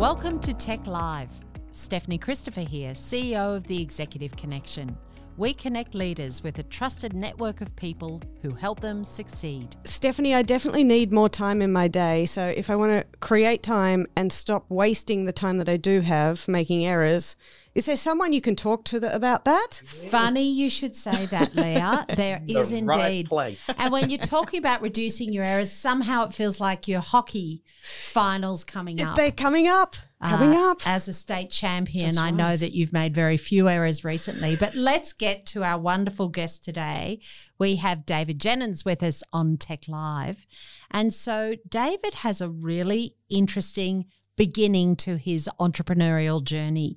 Welcome to TEC Live. Stephanie Christopher here, CEO of the Executive Connection. We connect leaders with a trusted network of people who help them succeed. Stephanie, I definitely need more time in my day. So if I want to create time and stop wasting the time that I do have making errors, is there someone you can talk to the, about that? Funny you should say that, Leah. There The is indeed. place. and when you're talking about reducing your errors, somehow it feels like your hockey finals coming up. They're coming up. Coming Uh, up. As a state champion, That's I know that you've made very few errors recently. But let's get to our wonderful guest today. We have David Jenyns with us on TEC Live. And so David has a really interesting beginning to his entrepreneurial journey.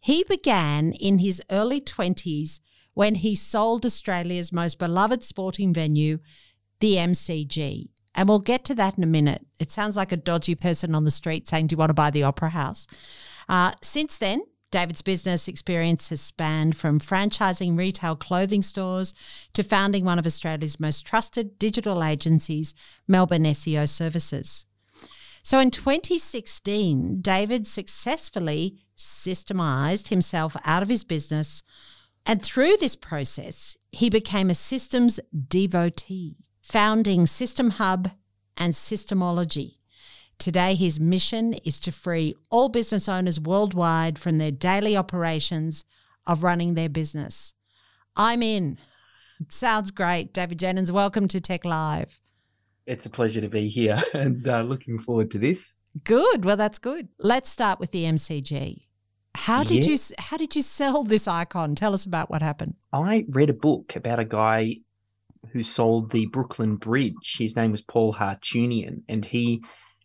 He began in his early 20s when he sold Australia's most beloved sporting venue, the MCG. And we'll get to that in a minute. It sounds like a dodgy person on the street saying, Do you want to buy the Opera House? Uh, since then, David's business experience has spanned from franchising retail clothing stores to founding one of Australia's most trusted digital agencies, Melbourne SEO Services. So in 2016, David successfully systemized himself out of his business. And through this process, he became a systems devotee, founding systemHUB and Systemology. Today, his mission is to free all business owners worldwide from their daily operations of running their business. I'm in. Sounds great. David Jenyns, welcome to TEC Live. It's a pleasure to be here and uh, looking forward to this. Good. Well, that's good. Let's start with the MCG. How did Yeah. you how did you sell this icon? Tell us about what happened. I read a book about a guy who sold the Brooklyn Bridge. His name was Paul Hartunian, and he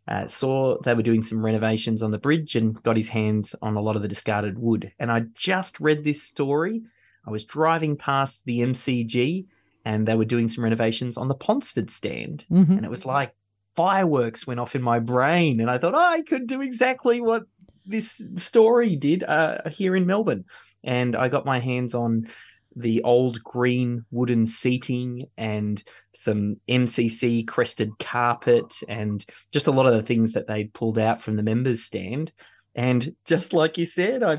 uh, saw they were doing some renovations on the bridge and got his hands on a lot of the discarded wood. And I just read this story. I was driving past the MCG, and they were doing some renovations on the Ponsford stand. Mhm. and it was like fireworks went off in my brain and i thought "Oh, i could do exactly what this story did uh, here in melbourne and i got my hands on the old green wooden seating and some mcc crested carpet and just a lot of the things that they'd pulled out from the members stand and just like you said i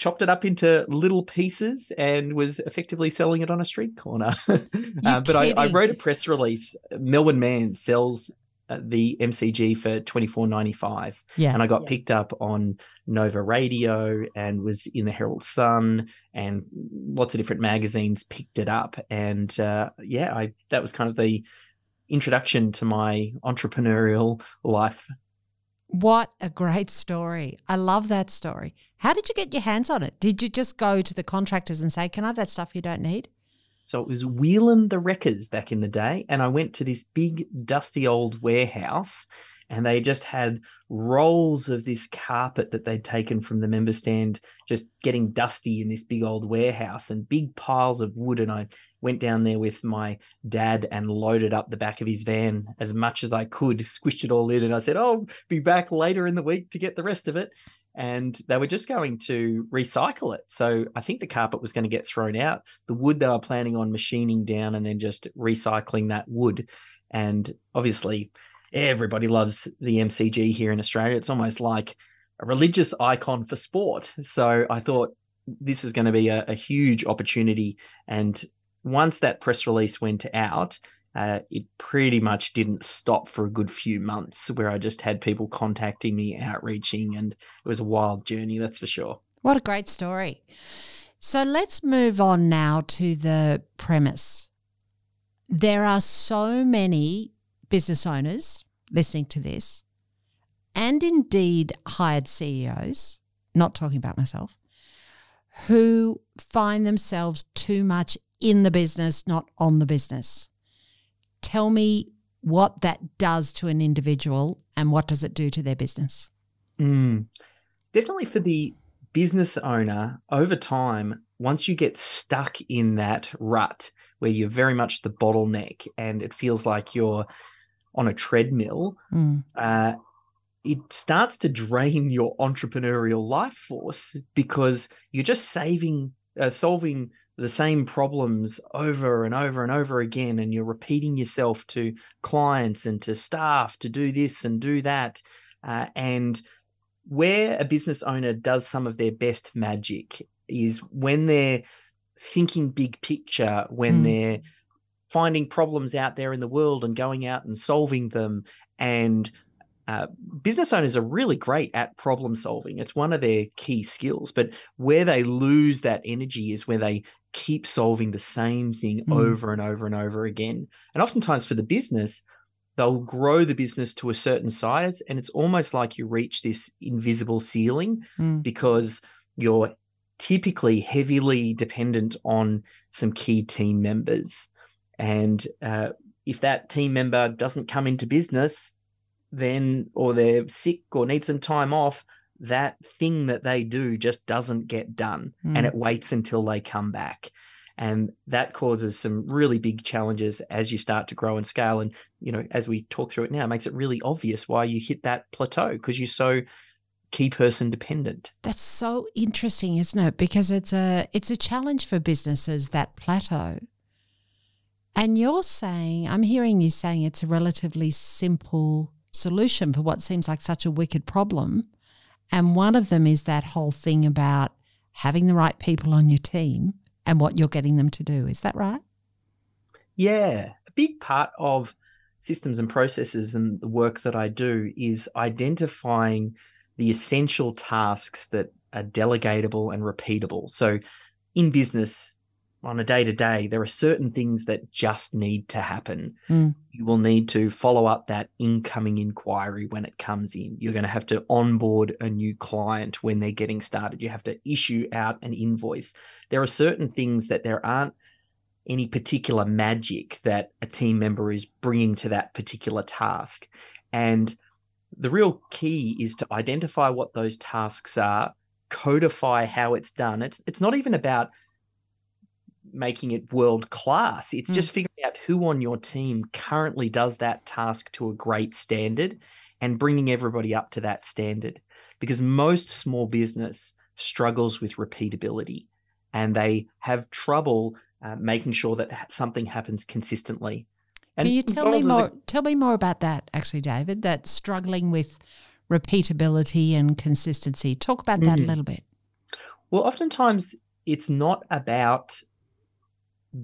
chopped it up into little pieces and was effectively selling it on a street corner. uh, but I, I wrote a press release. Melbourne Man sells uh, the MCG for twenty four ninety five, Yeah. and I got Yeah. picked up on Nova Radio and was in the Herald Sun and lots of different magazines picked it up. And uh, yeah, I that was kind of the introduction to my entrepreneurial life. What a great story. I love that story. How did you get your hands on it? Did you just go to the contractors and say, Can I have that stuff you don't need? So it was Whelan the Wreckers back in the day. And I went to this big, dusty old warehouse, and they just had rolls of this carpet that they'd taken from the member stand, just getting dusty in this big old warehouse and big piles of wood. And I went down there with my dad and loaded up the back of his van as much as I could, squished it all in. And I said, Oh, be back later in the week to get the rest of it and they were just going to recycle it. So I think the carpet was going to get thrown out. The wood they were planning on machining down and then just recycling that wood. And obviously, everybody loves the MCG here in Australia. It's almost like a religious icon for sport. So I thought this is going to be a, a huge opportunity. And once that press release went out, uh, it pretty much didn't stop for a good few months where I just had people contacting me, outreaching, and it was a wild journey, that's for sure. What a great story. So let's move on now to the premise. There are so many business owners listening to this, and indeed hired CEOs, not talking about myself, who find themselves too much in the business, not on the business. Tell me what that does to an individual and what does it do to their business? Mm. Definitely for the business owner, over time, once you get stuck in that rut where you're very much the bottleneck and it feels like you're on a treadmill, Mm. uh, it starts to drain your entrepreneurial life force because you're just saving, uh, solving the same problems over and over and over again, and you're repeating yourself to clients and to staff to do this and do that, uh, and where a business owner does some of their best magic is when they're thinking big picture, when Mm. they're finding problems out there in the world and going out and solving them. And uh, business owners are really great at problem solving. It's one of their key skills. But where they lose that energy is where they keep solving the same thing Mm. over and over and over again. And oftentimes for the business, they'll grow the business to a certain size. And it's almost like you reach this invisible ceiling Mm. because you're typically heavily dependent on some key team members. And uh, if that team member doesn't come into business, then, or they're sick or need some time off, that thing that they do just doesn't get done and Mm. it waits until they come back. And that causes some really big challenges as you start to grow and scale. And, you know, as we talk through it now, it makes it really obvious why you hit that plateau because you're so key person dependent. That's so interesting, isn't it? Because it's a it's a challenge for businesses that plateau. And you're saying, I'm hearing you saying it's a relatively simple solution for what seems like such a wicked problem. And one of them is that whole thing about having the right people on your team and what you're getting them to do. Is that right? Yeah. A big part of systems and processes and the work that I do is identifying the essential tasks that are delegatable and repeatable. So in business, on a day to day, there are certain things that just need to happen. Mm. You will need to follow up that incoming inquiry when it comes in. You're going to have to onboard a new client when they're getting started. You have to issue out an invoice. There are certain things that there aren't any particular magic that a team member is bringing to that particular task. And the real key is to identify what those tasks are, codify how it's done. It's it's not even about making it world class. It's Mm. just figuring out who on your team currently does that task to a great standard and bringing everybody up to that standard. Because most small business struggles with repeatability and they have trouble uh, making sure that something happens consistently. And Can you tell me is a- more? Tell me more about that, actually, David. That struggling with repeatability and consistency. Talk about that a Mhm. little bit. Well, oftentimes it's not about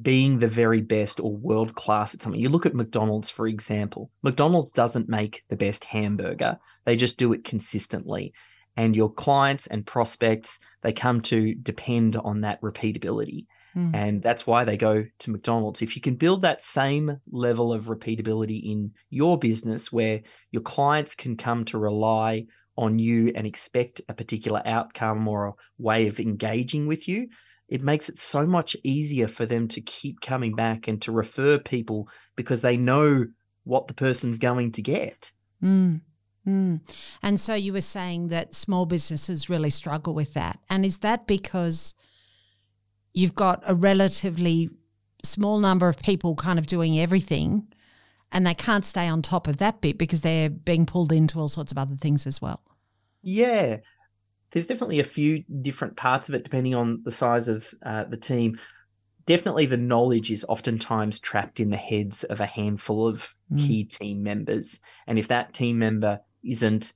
being the very best or world class at something. You look at McDonald's, for example. McDonald's doesn't make the best hamburger, they just do it consistently. And your clients and prospects, they come to depend on that repeatability. Mm. And that's why they go to McDonald's. If you can build that same level of repeatability in your business where your clients can come to rely on you and expect a particular outcome or a way of engaging with you, it makes it so much easier for them to keep coming back and to refer people because they know what the person's going to get. Mm. Mm. And so you were saying that small businesses really struggle with that. And is that because you've got a relatively small number of people kind of doing everything and they can't stay on top of that bit because they're being pulled into all sorts of other things as well? Yeah, there's definitely a few different parts of it depending on the size of uh, the team. Definitely, the knowledge is oftentimes trapped in the heads of a handful of Mm. key team members. And if that team member isn't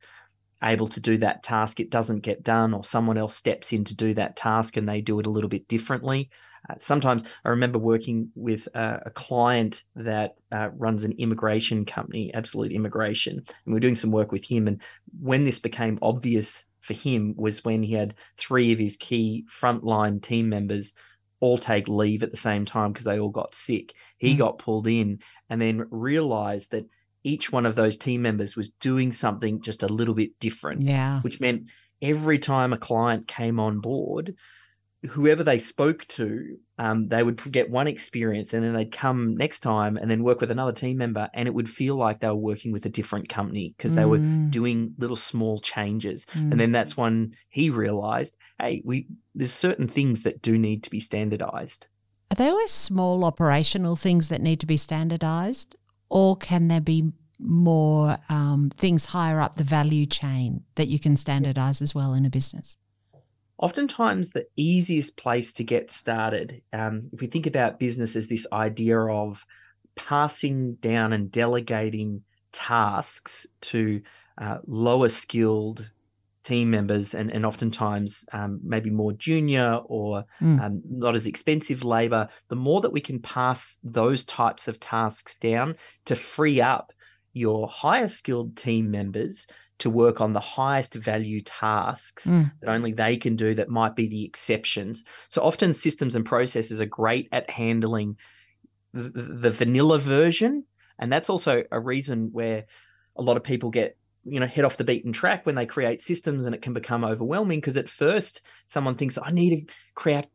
able to do that task, it doesn't get done, or someone else steps in to do that task and they do it a little bit differently. Uh, sometimes I remember working with uh, a client that uh, runs an immigration company, Absolute Immigration, and we are doing some work with him. And when this became obvious for him was when he had three of his key frontline team members all take leave at the same time because they all got sick. He Mm. got pulled in and then realized that each one of those team members was doing something just a little bit different, Yeah. which meant every time a client came on board, whoever they spoke to, um, they would get one experience and then they'd come next time and then work with another team member. And it would feel like they were working with a different company because they were Mm. doing little small changes. Mm. And then that's when he realized, hey, we there's certain things that do need to be standardized. Are there always small operational things that need to be standardized, or can there be more um, things higher up the value chain that you can standardize as well in a business? Oftentimes, the easiest place to get started, um, if we think about business as this idea of passing down and delegating tasks to uh, lower skilled team members and, and oftentimes um, maybe more junior or Mm. um, not as expensive labor, the more that we can pass those types of tasks down to free up your higher skilled team members to work on the highest value tasks Mm. that only they can do that might be the exceptions. So often systems and processes are great at handling the, the vanilla version. And that's also a reason where a lot of people get you know head off the beaten track when they create systems and it can become overwhelming because at first someone thinks i need to create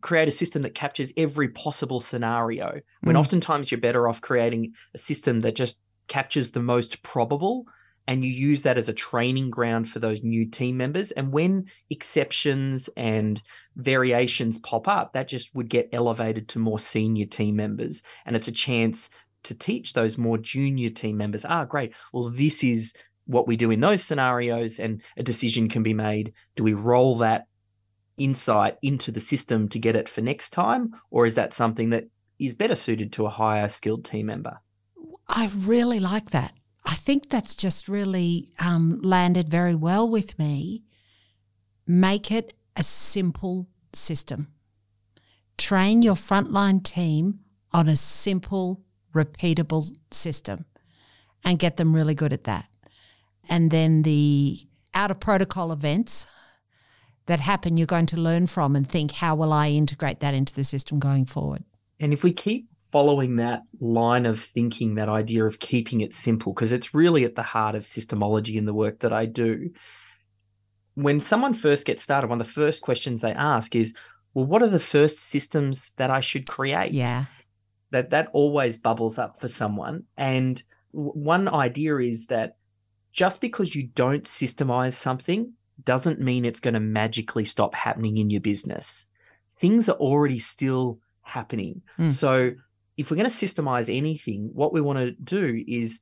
create a system that captures every possible scenario when Mm. oftentimes you're better off creating a system that just captures the most probable and you use that as a training ground for those new team members. And when exceptions and variations pop up that just would get elevated to more senior team members. And it's a chance to teach those more junior team members ah great. Well this is what we do in those scenarios and a decision can be made. Do we roll that insight into the system to get it for next time or is that something that is better suited to a higher skilled team member? I really like that. I think that's just really um, landed very well with me. Make it a simple system. Train your frontline team on a simple, repeatable system and get them really good at that. And then the out of protocol events that happen, you're going to learn from and think, how will I integrate that into the system going forward? And if we keep following that line of thinking, that idea of keeping it simple, because it's really at the heart of systemology in the work that I do. When someone first gets started, one of the first questions they ask is, well, what are the first systems that I should create? Yeah. That that always bubbles up for someone. And w- one idea is that just because you don't systemize something doesn't mean it's going to magically stop happening in your business. Things are already still happening. Mm. So if we're going to systemize anything, what we want to do is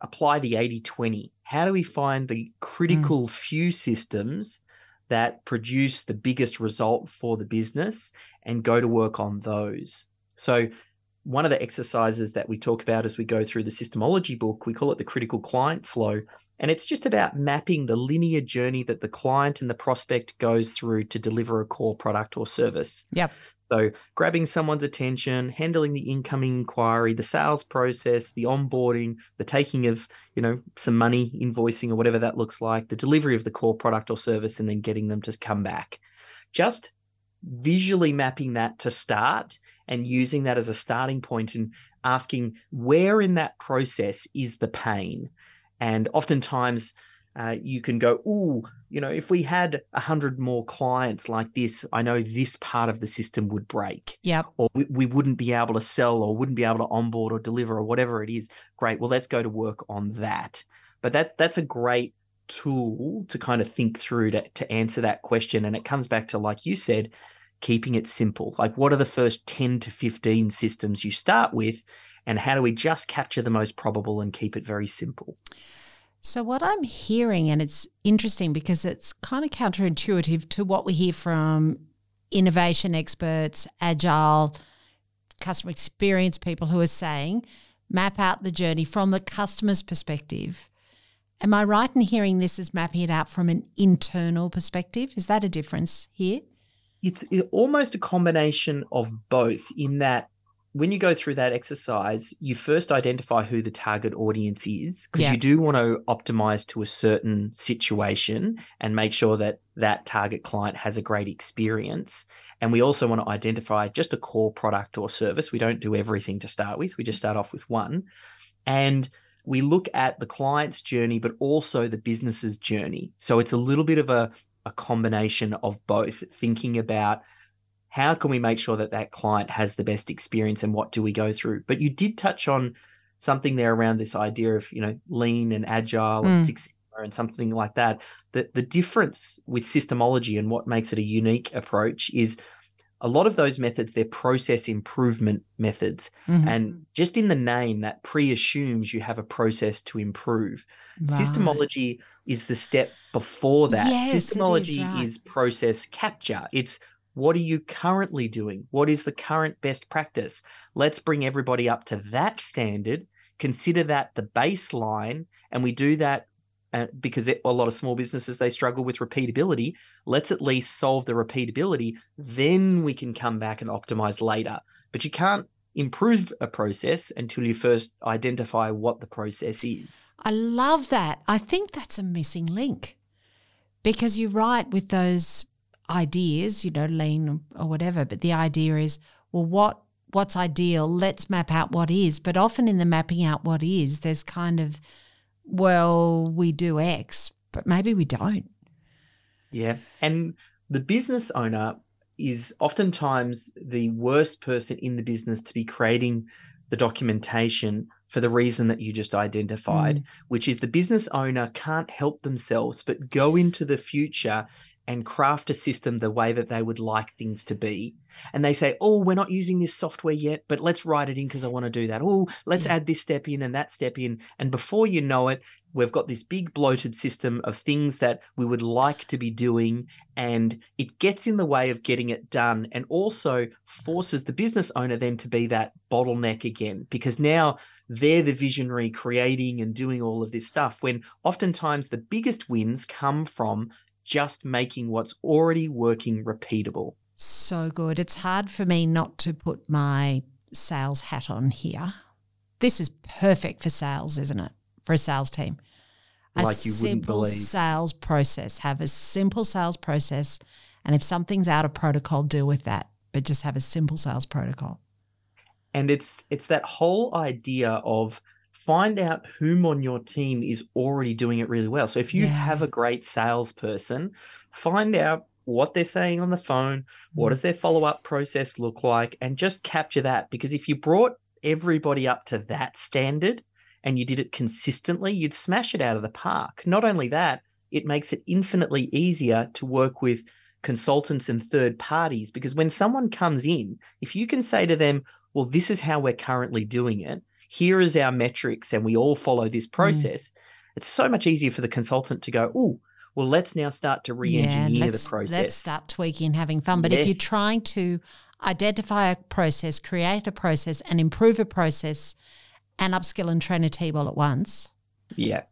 apply the 80 20. How do we find the critical mm. few systems that produce the biggest result for the business and go to work on those? So, one of the exercises that we talk about as we go through the systemology book, we call it the critical client flow. And it's just about mapping the linear journey that the client and the prospect goes through to deliver a core product or service. Yep. So, grabbing someone's attention, handling the incoming inquiry, the sales process, the onboarding, the taking of, you know, some money, invoicing or whatever that looks like, the delivery of the core product or service, and then getting them to come back. Just visually mapping that to start and using that as a starting point and asking where in that process is the pain. And oftentimes, uh, you can go, ooh, you know, if we had a hundred more clients like this, I know this part of the system would break, Yep. or we, we wouldn't be able to sell, or wouldn't be able to onboard or deliver, or whatever it is. Great. Well, let's go to work on that. But that that's a great tool to kind of think through to, to answer that question. And it comes back to, like you said, keeping it simple. Like, what are the first 10 to 15 systems you start with? And how do we just capture the most probable and keep it very simple? So, what I'm hearing, and it's interesting because it's kind of counterintuitive to what we hear from innovation experts, agile, customer experience people who are saying, map out the journey from the customer's perspective. Am I right in hearing this as mapping it out from an internal perspective? Is that a difference here? it's almost a combination of both in that when you go through that exercise you first identify who the target audience is because Yeah. you do want to optimize to a certain situation and make sure that that target client has a great experience. And we also want to identify just a core product or service. We don't do everything to start with. We just start off with one. And we look at the client's journey but also the business's journey. So it's a little bit of a a combination of both thinking about how can we make sure that that client has the best experience and what do we go through but you did touch on something there around this idea of you know lean and agile and Mm. six Sigma and something like that the, the difference with systemology and what makes it a unique approach is a lot of those methods they're process improvement methods Mhm. and just in the name that pre-assumes you have a process to improve Right. Systemology is the step before that. Yes, it is, Systemology right. is process capture. It's what are you currently doing? What is the current best practice? Let's bring everybody up to that standard, consider that the baseline, and we do that uh, because it, a lot of small businesses they struggle with repeatability. Let's at least solve the repeatability, then we can come back and optimize later. But you can't improve a process until you first identify what the process is. I love that. I think that's a missing link because you're right with those ideas, you know, lean or whatever, but the idea is, well, what what's ideal? Let's map out what is. But often in the mapping out what is, there's kind of, well, we do X, but maybe we don't. Yeah. And the business owner is oftentimes the worst person in the business to be creating the documentation for the reason that you just identified, mm. which is the business owner can't help themselves but go into the future and craft a system the way that they would like things to be. And they say, oh, we're not using this software yet, but let's write it in because I want to do that. Oh, let's yeah. add this step in and that step in. And before you know it, we've got this big bloated system of things that we would like to be doing and it gets in the way of getting it done and also forces the business owner then to be that bottleneck again because now they're the visionary creating and doing all of this stuff when oftentimes the biggest wins come from just making what's already working repeatable so good it's hard for me not to put my sales hat on here this is perfect for sales isn't it for a sales team. A like you simple believe. sales process. Have a simple sales process. And if something's out of protocol, deal with that. But just have a simple sales protocol. And it's it's that whole idea of find out whom on your team is already doing it really well. So if you yeah. have a great salesperson, find out what they're saying on the phone, what mm. does their follow-up process look like, and just capture that. Because if you brought everybody up to that standard, and you did it consistently, you'd smash it out of the park. Not only that, it makes it infinitely easier to work with consultants and third parties because when someone comes in, if you can say to them, well, this is how we're currently doing it, here is our metrics, and we all follow this mm. process, mm. it's so much easier for the consultant to go, oh, well, let's now start to re-engineer yeah, the process. Let's start tweaking, and having fun. But yes. if you're trying to identify a process, create a process, and improve a process, and upskill and train a team all at once. Yeah.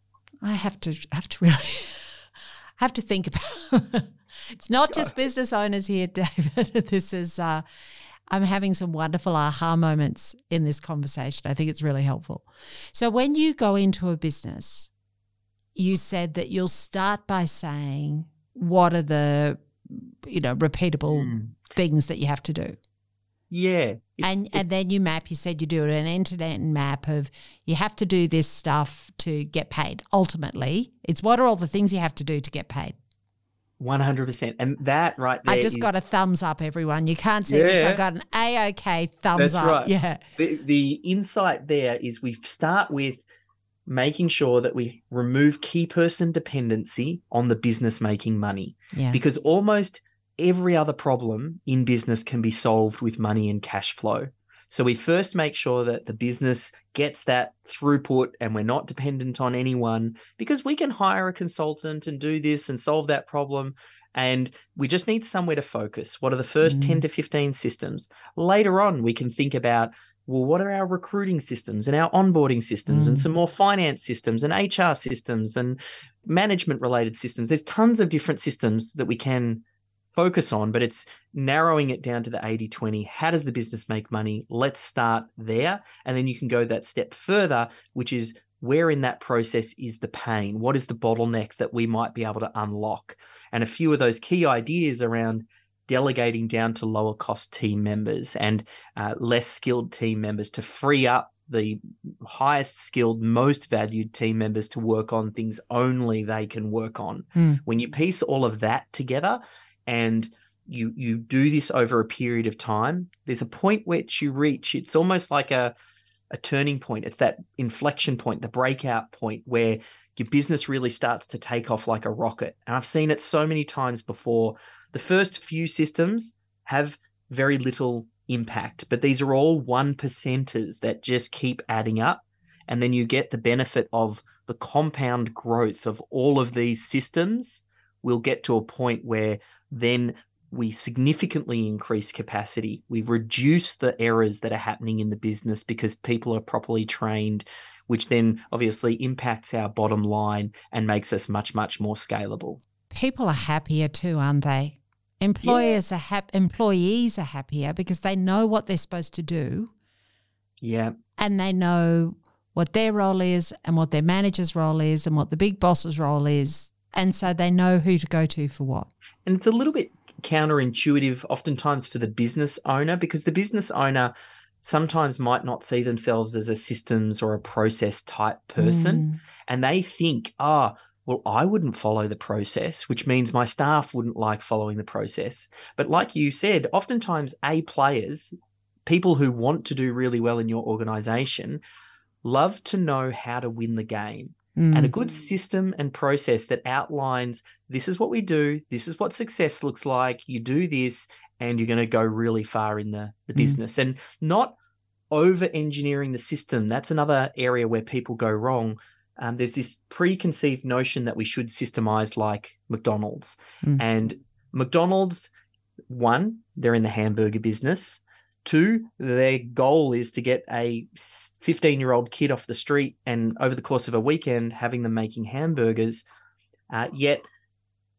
I have to have to really have to think about it's not just business owners here, David. this is uh, I'm having some wonderful aha moments in this conversation. I think it's really helpful. So when you go into a business, you said that you'll start by saying what are the you know repeatable mm. things that you have to do. Yeah. And and then you map, you said you do an internet map of you have to do this stuff to get paid. Ultimately, it's what are all the things you have to do to get paid? 100%. And that right there. I just is, got a thumbs up, everyone. You can't see yeah, this. I got an A OK thumbs that's up. Right. Yeah. The, the insight there is we start with making sure that we remove key person dependency on the business making money. Yeah. Because almost every other problem in business can be solved with money and cash flow. So we first make sure that the business gets that throughput and we're not dependent on anyone because we can hire a consultant and do this and solve that problem. And we just need somewhere to focus. What are the first mm. 10 to 15 systems? Later on, we can think about well, what are our recruiting systems and our onboarding systems mm. and some more finance systems and HR systems and management related systems? There's tons of different systems that we can focus on, but it's narrowing it down to the 80 20. How does the business make money? Let's start there. And then you can go that step further, which is where in that process is the pain? What is the bottleneck that we might be able to unlock? And a few of those key ideas around delegating down to lower cost team members and uh, less skilled team members to free up the highest skilled, most valued team members to work on things only they can work on. Mm. When you piece all of that together, and you you do this over a period of time there's a point which you reach it's almost like a a turning point. It's that inflection point the breakout point where your business really starts to take off like a rocket. And i've seen it so many times before. The first few systems have very little impact but these are all one percenters that just keep adding up. And then you get the benefit of the compound growth of all of these systems we'll get to a point where then we significantly increase capacity. We reduce the errors that are happening in the business because people are properly trained. which then obviously impacts our bottom line and makes us much, much more scalable. People are happier too, aren't they? Employers yeah. are hap- employees are happier because they know what they're supposed to do. Yeah. And they know what their role is and what their manager's role is and what the big boss's role is. And so they know who to go to for what. And it's a little bit counterintuitive oftentimes for the business owner because the business owner sometimes might not see themselves as a systems or a process type person. Mm. And they think, ah, oh, well, I wouldn't follow the process, which means my staff wouldn't like following the process. But like you said, oftentimes A players, people who want to do really well in your organization, love to know how to win the game. Mm. And a good mm. system and process that outlines this is what we do, this is what success looks like, you do this, and you're going to go really far in the, the mm. business. And not over engineering the system. That's another area where people go wrong um, there's this preconceived notion that we should systemize like McDonald's. Mm. And McDonald's, one, they're in the hamburger business. Two, their goal is to get a 15 year old kid off the street and over the course of a weekend having them making hamburgers. Uh, yet,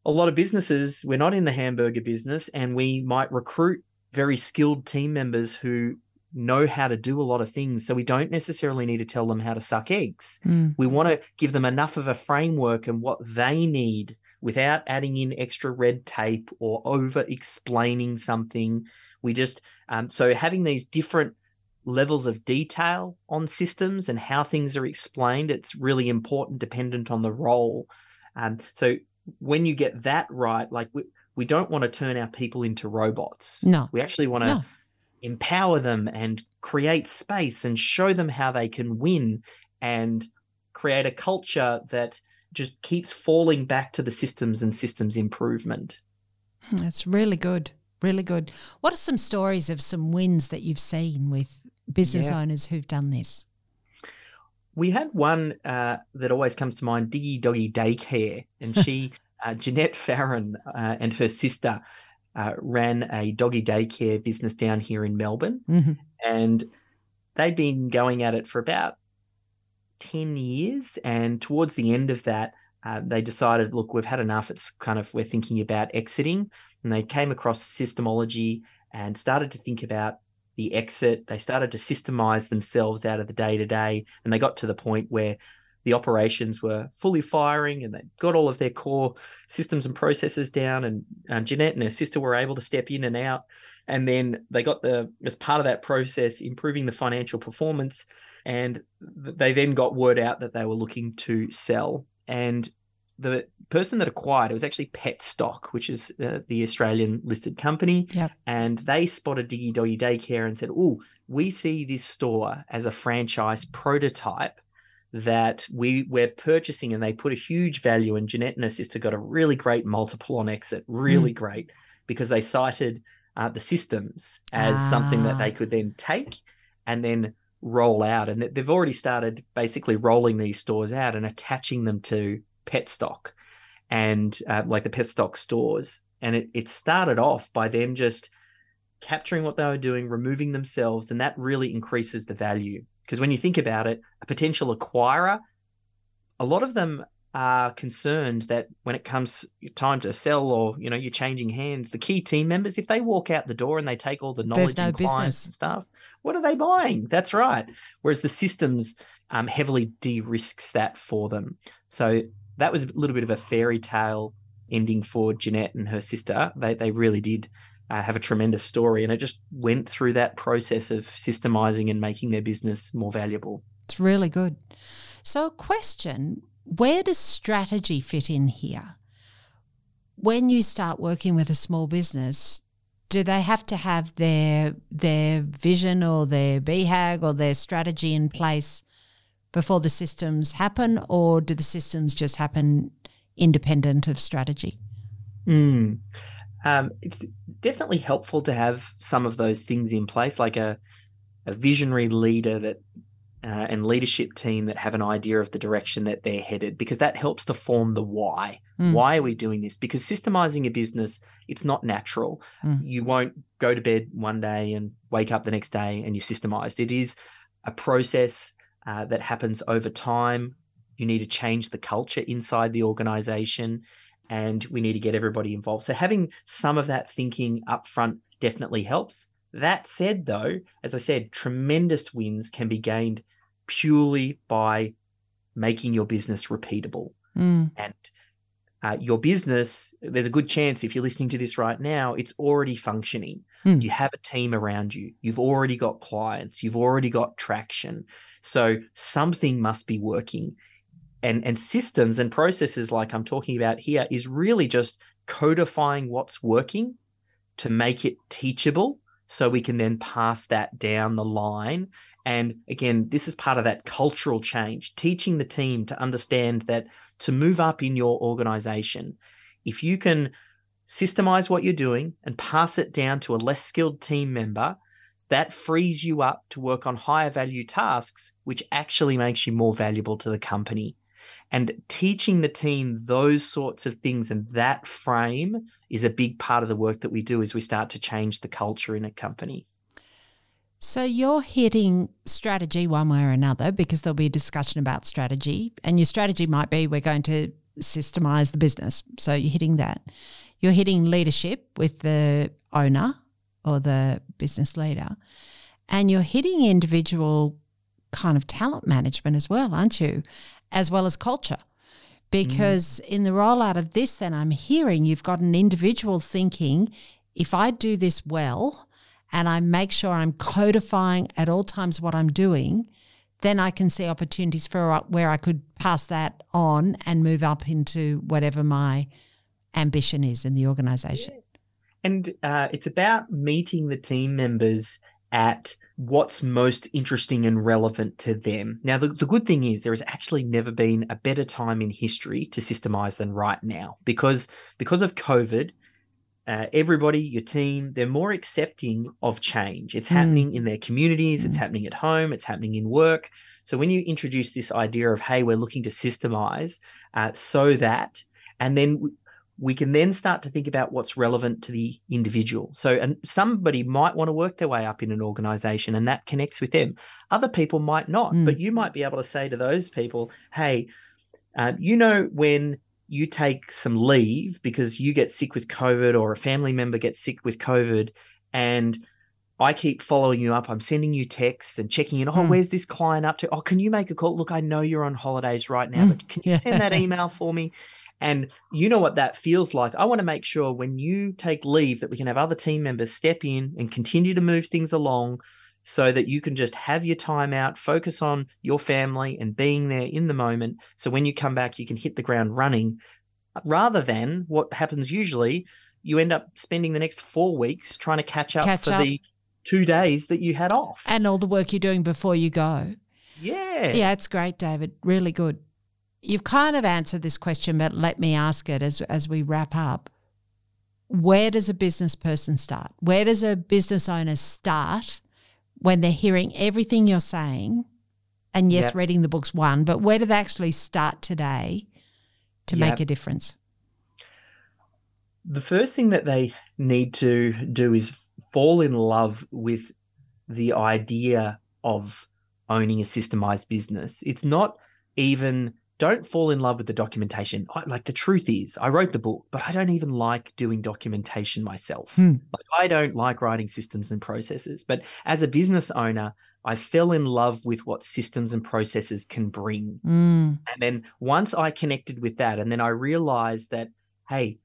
a lot of businesses, we're not in the hamburger business and we might recruit very skilled team members who know how to do a lot of things. So we don't necessarily need to tell them how to suck eggs. Mm. We want to give them enough of a framework and what they need without adding in extra red tape or over explaining something. We just, um, so having these different levels of detail on systems and how things are explained, it's really important dependent on the role. Um, so when you get that right, like we, we don't want to turn our people into robots. No. We actually want to no empower them and create space and show them how they can win and create a culture that just keeps falling back to the systems and systems improvement. That's really good. Really good. What are some stories of some wins that you've seen with business yeah. owners who've done this? We had one uh, that always comes to mind, Diggy Doggy Daycare, and she, uh, Jeanette Farron, uh, and her sister uh, ran a doggy daycare business down here in Melbourne, mm-hmm. and they'd been going at it for about 10 years. And towards the end of that, uh, they decided, look, we've had enough. It's kind of, we're thinking about exiting. And they came across systemology and started to think about the exit. They started to systemize themselves out of the day to day. And they got to the point where the operations were fully firing and they got all of their core systems and processes down. And uh, Jeanette and her sister were able to step in and out. And then they got the, as part of that process, improving the financial performance. And they then got word out that they were looking to sell. And the person that acquired it was actually Petstock, which is uh, the Australian listed company. Yep. And they spotted Diggy Doggy Daycare and said, Oh, we see this store as a franchise prototype that we we're purchasing and they put a huge value and Jeanette and her sister got a really great multiple on exit, really mm. great, because they cited uh, the systems as ah. something that they ah. could then take and then roll out. And they've already started basically rolling these stores out and attaching them to Petstock and uh, like the Petstock stores. And it, it started off by them just capturing what they were doing, removing themselves, and that really increases the value. Because when you think about it, a potential acquirer, a lot of them are concerned that when it comes time to sell or you know you're changing hands, the key team members, if they walk out the door and they take all the knowledge no and clients business. and stuff, what are they buying? That's right. Whereas the systems um, heavily de-risks that for them. So that was a little bit of a fairy tale ending for Jeanette and her sister. They they really did uh, have a tremendous story. And it just went through that process of systemizing and making their business more valuable. It's really good. So, a question where does strategy fit in here? When you start working with a small business, do they have to have their their vision or their BHAG or their strategy in place before the systems happen, or do the systems just happen independent of strategy? Mm um, it's definitely helpful to have some of those things in place, like a, a visionary leader that uh, and leadership team that have an idea of the direction that they're headed, because that helps to form the why. Mm. Why are we doing this? Because systemizing a business, it's not natural. Mm. You won't go to bed one day and wake up the next day and you're systemized. It is a process uh, that happens over time. You need to change the culture inside the organization, and we need to get everybody involved. So, having some of that thinking up front definitely helps. That said, though, as I said, tremendous wins can be gained purely by making your business repeatable. Mm. And uh, your business, there's a good chance if you're listening to this right now, it's already functioning. Mm. You have a team around you, you've already got clients, you've already got traction. So something must be working. And, and systems and processes like I'm talking about here is really just codifying what's working to make it teachable so we can then pass that down the line and again, this is part of that cultural change, teaching the team to understand that to move up in your organization, if you can systemize what you're doing and pass it down to a less skilled team member, that frees you up to work on higher value tasks, which actually makes you more valuable to the company. And teaching the team those sorts of things and that frame is a big part of the work that we do as we start to change the culture in a company. So you're hitting strategy one way or another because there'll be a discussion about strategy, and your strategy might be we're going to systemize the business. So you're hitting that. You're hitting leadership with the owner or the business leader, and you're hitting individual kind of talent management as well, aren't you? As well as culture. Because mm. in the rollout of this, then I'm hearing you've got an individual thinking, if I do this well, and I make sure I'm codifying at all times what I'm doing, then I can see opportunities for where I could pass that on and move up into whatever my ambition is in the organization. And uh, it's about meeting the team members at what's most interesting and relevant to them. Now, the, the good thing is there has actually never been a better time in history to systemize than right now because because of COVID, uh, everybody, your team, they're more accepting of change. It's mm. happening in their communities, mm. it's happening at home, it's happening in work. So when you introduce this idea of, hey, we're looking to systemize uh, so that, and then we can then start to think about what's relevant to the individual. So, and somebody might want to work their way up in an organization and that connects with them. Other people might not, mm. but you might be able to say to those people, hey, uh, you know, when you take some leave because you get sick with COVID or a family member gets sick with COVID and I keep following you up. I'm sending you texts and checking in. Oh, mm. where's this client up to? Oh, can you make a call? Look, I know you're on holidays right now, mm. but can you yeah. send that email for me? And you know what that feels like. I want to make sure when you take leave that we can have other team members step in and continue to move things along so that you can just have your time out, focus on your family and being there in the moment. So when you come back, you can hit the ground running rather than what happens usually. You end up spending the next four weeks trying to catch up catch for up. the two days that you had off. And all the work you're doing before you go. Yeah. Yeah, it's great, David. Really good. You've kind of answered this question, but let me ask it as, as we wrap up. Where does a business person start? Where does a business owner start when they're hearing everything you're saying, and yes, yep. reading the book's one, but where do they actually start today to yep. make a difference? The first thing that they need to do is fall in love with the idea of owning a systemized business. It's not even don't fall in love with the documentation. I, like the truth is, I wrote the book, but I don't even like doing documentation myself. Hmm. Like I don't like writing systems and processes. But as a business owner, I fell in love with what systems and processes can bring. Mm. And then once I connected with that, and then I realized that, hey,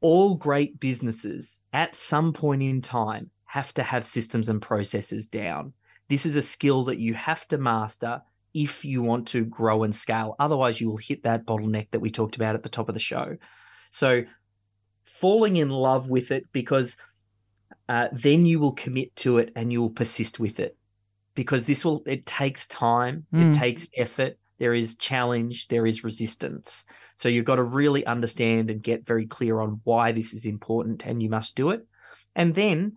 all great businesses at some point in time have to have systems and processes down. This is a skill that you have to master if you want to grow and scale. Otherwise, you will hit that bottleneck that we talked about at the top of the show. So, falling in love with it because uh, then you will commit to it and you will persist with it because this will, it takes time, mm. it takes effort, there is challenge, there is resistance. So, you've got to really understand and get very clear on why this is important and you must do it. And then,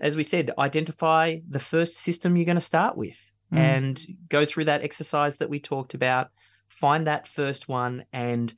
as we said, identify the first system you're going to start with mm. and go through that exercise that we talked about. Find that first one and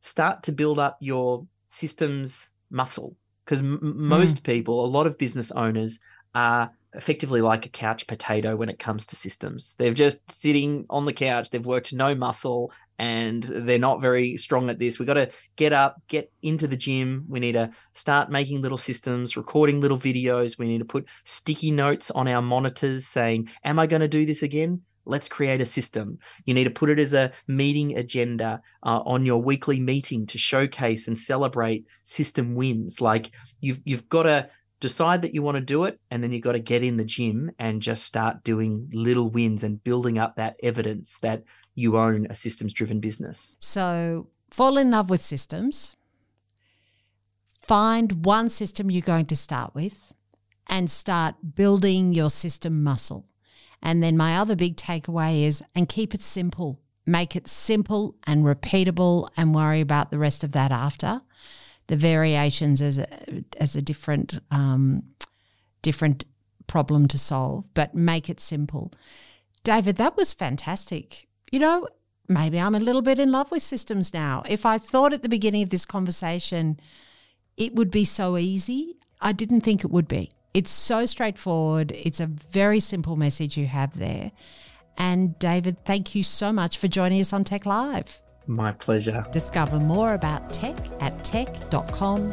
start to build up your systems muscle. Because m- most mm. people, a lot of business owners, are effectively like a couch potato when it comes to systems. They're just sitting on the couch, they've worked no muscle, and they're not very strong at this. We've got to get up, get into the gym. We need to start making little systems, recording little videos. We need to put sticky notes on our monitors saying, Am I going to do this again? Let's create a system. You need to put it as a meeting agenda uh, on your weekly meeting to showcase and celebrate system wins. Like you've you've got to decide that you want to do it and then you've got to get in the gym and just start doing little wins and building up that evidence that you own a systems driven business. So fall in love with systems. Find one system you're going to start with and start building your system muscle. And then my other big takeaway is and keep it simple. Make it simple and repeatable and worry about the rest of that after. The variations as a, as a different um, different problem to solve, but make it simple. David, that was fantastic you know, maybe I'm a little bit in love with systems now. If I thought at the beginning of this conversation it would be so easy, I didn't think it would be. It's so straightforward. It's a very simple message you have there. And David, thank you so much for joining us on TEC Live. My pleasure. Discover more about TEC at tec.com.au.